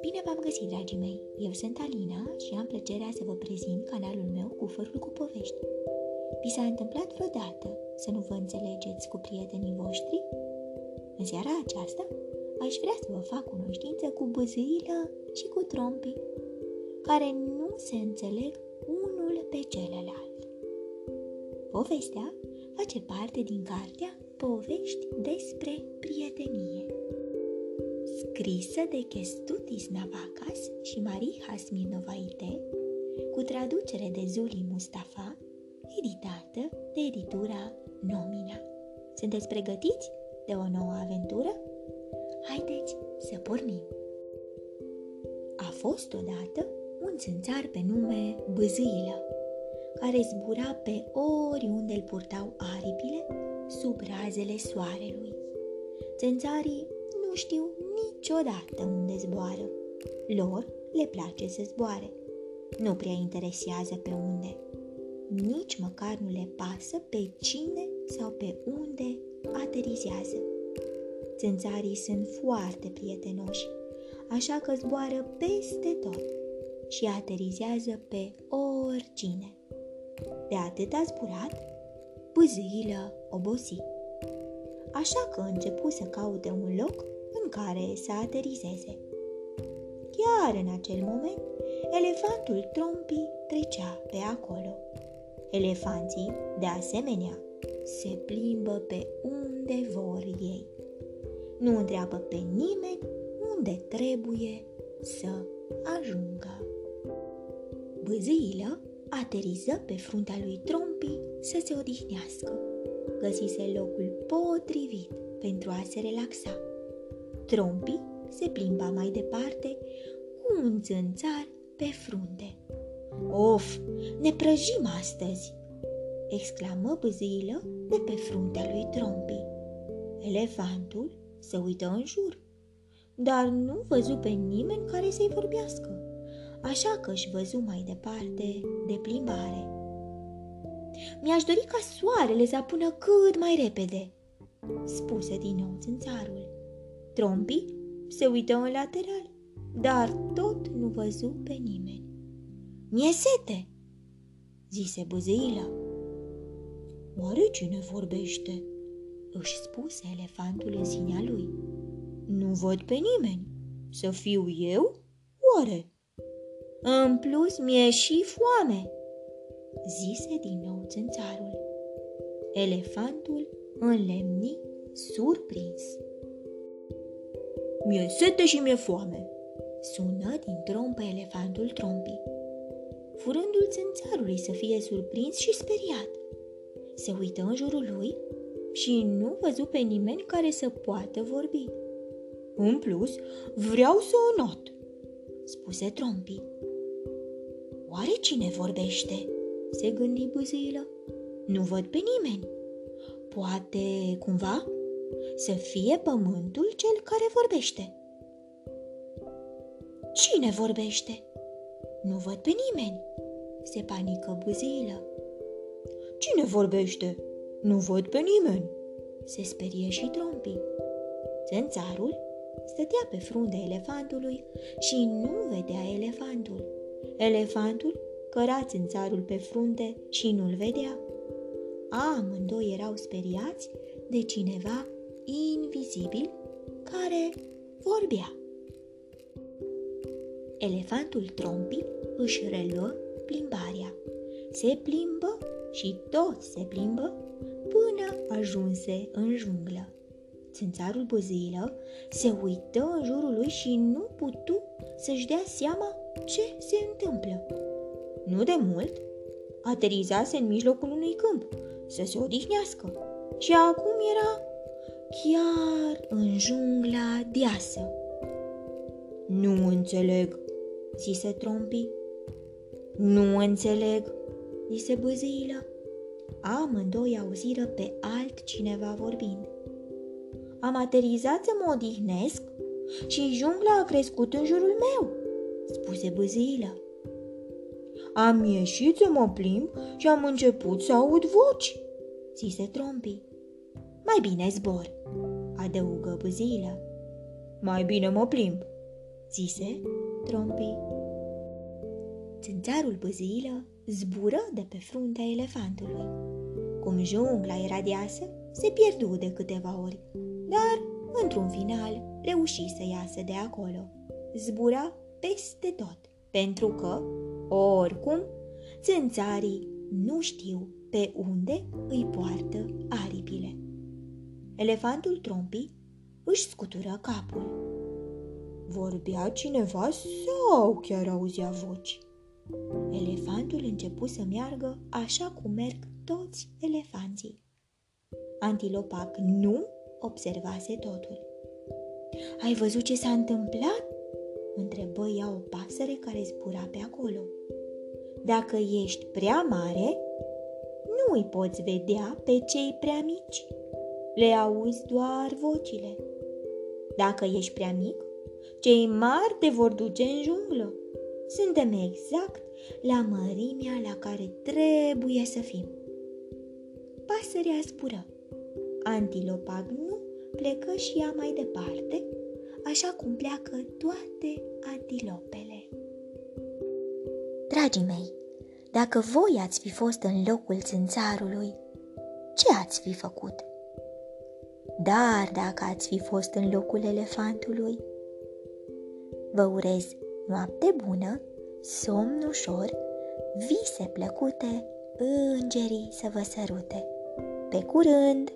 Bine v-am găsit, dragii mei! Eu sunt Alina și am plăcerea să vă prezint canalul meu cu fărul cu povești. Vi s-a întâmplat vreodată să nu vă înțelegeți cu prietenii voștri? În seara aceasta aș vrea să vă fac cunoștință cu băzâilă și cu trompii, care nu se înțeleg unul pe celălalt. Povestea face parte din cartea Povești despre prietenie scrisă de Kestutis Navakas și Mariha Smirnovaite, cu traducere de Zuli Mustafa, editată de editura Nomina. Sunteți pregătiți de o nouă aventură? Haideți să pornim! A fost odată un țânțar pe nume Băzâilă, care zbura pe oriunde îl purtau aripile sub razele soarelui. Țânțarii nu știu niciodată unde zboară. Lor le place să zboare. Nu prea interesează pe unde. Nici măcar nu le pasă pe cine sau pe unde aterizează. Țânțarii sunt foarte prietenoși, așa că zboară peste tot și aterizează pe oricine. De atât a zburat, pâzâilă obosi. Așa că începu să caute un loc în care să aterizeze. Chiar în acel moment, elefantul Trompi trecea pe acolo. Elefanții, de asemenea, se plimbă pe unde vor ei. Nu întreabă pe nimeni unde trebuie să ajungă. Băzâilă ateriză pe fruntea lui Trompi să se odihnească. Găsise locul potrivit pentru a se relaxa. Trompi se plimba mai departe cu un țânțar pe frunte. Of, ne prăjim astăzi!" exclamă băzâilă de pe fruntea lui Trompi. Elefantul se uită în jur, dar nu văzu pe nimeni care să-i vorbească, așa că își văzu mai departe de plimbare. Mi-aș dori ca soarele să apună cât mai repede, spuse din nou țânțarul. Trompi se uită în lateral, dar tot nu văzu pe nimeni. Mi-e sete, zise buzăila. Oare cine vorbește? își spuse elefantul în sinea lui. Nu văd pe nimeni. Să fiu eu? Oare? În plus, mi-e și foame, zise din nou țânțarul. Elefantul înlemni surprins. Mi-e sete și mi-e foame, sună din trompă elefantul trompii. Furândul țânțarului să fie surprins și speriat. Se uită în jurul lui și nu văzu pe nimeni care să poată vorbi. În plus, vreau să o not, spuse trompii. Oare cine vorbește? Se gândi buzilă. Nu văd pe nimeni. Poate, cumva, să fie pământul cel care vorbește. Cine vorbește? Nu văd pe nimeni, se panică buzilă. Cine vorbește? Nu văd pe nimeni, se sperie și trompii. Țânțarul stătea pe fruntea elefantului și nu vedea elefantul. Elefantul căra țânțarul pe frunte și nu-l vedea. Amândoi erau speriați de cineva invizibil care vorbea. Elefantul Trompi își reluă plimbarea. Se plimbă și tot se plimbă până ajunse în junglă. Țânțarul băzilă se uită în jurul lui și nu putu să-și dea seama ce se întâmplă. Nu de mult, aterizase în mijlocul unui câmp să se odihnească și acum era chiar în jungla deasă. Nu înțeleg, zise Trompi. Nu înțeleg, zise Băzâilă. Amândoi auziră pe altcineva vorbind. Am aterizat să mă odihnesc și jungla a crescut în jurul meu, spuse Băzâilă. Am ieșit să mă plimb și am început să aud voci, zise Trompi. Mai bine zbor, adăugă băzilă. Mai bine mă plimb, zise Trompi. Țânțarul băzilă zbură de pe fruntea elefantului. Cum jungla era deasă, se pierdu de câteva ori, dar, într-un final, reuși să iasă de acolo. Zbura peste tot, pentru că, oricum, țânțarii nu știu pe unde îi poartă aripile. Elefantul Trompi își scutură capul. Vorbea cineva sau chiar auzea voci? Elefantul începu să meargă așa cum merg toți elefanții. Antilopac nu observase totul. Ai văzut ce s-a întâmplat?" Întrebă ea o pasăre care zbura pe acolo. Dacă ești prea mare, nu îi poți vedea pe cei prea mici. Le auzi doar vocile. Dacă ești prea mic, cei mari te vor duce în junglă. Suntem exact la mărimea la care trebuie să fim. Pasărea zbură. Antilopa gnu plecă și ea mai departe, așa cum pleacă toate antilopele. Dragii mei, dacă voi ați fi fost în locul țânțarului, ce ați fi făcut? Dar dacă ați fi fost în locul elefantului, vă urez noapte bună, somn ușor, vise plăcute, îngerii să vă sărute. Pe curând!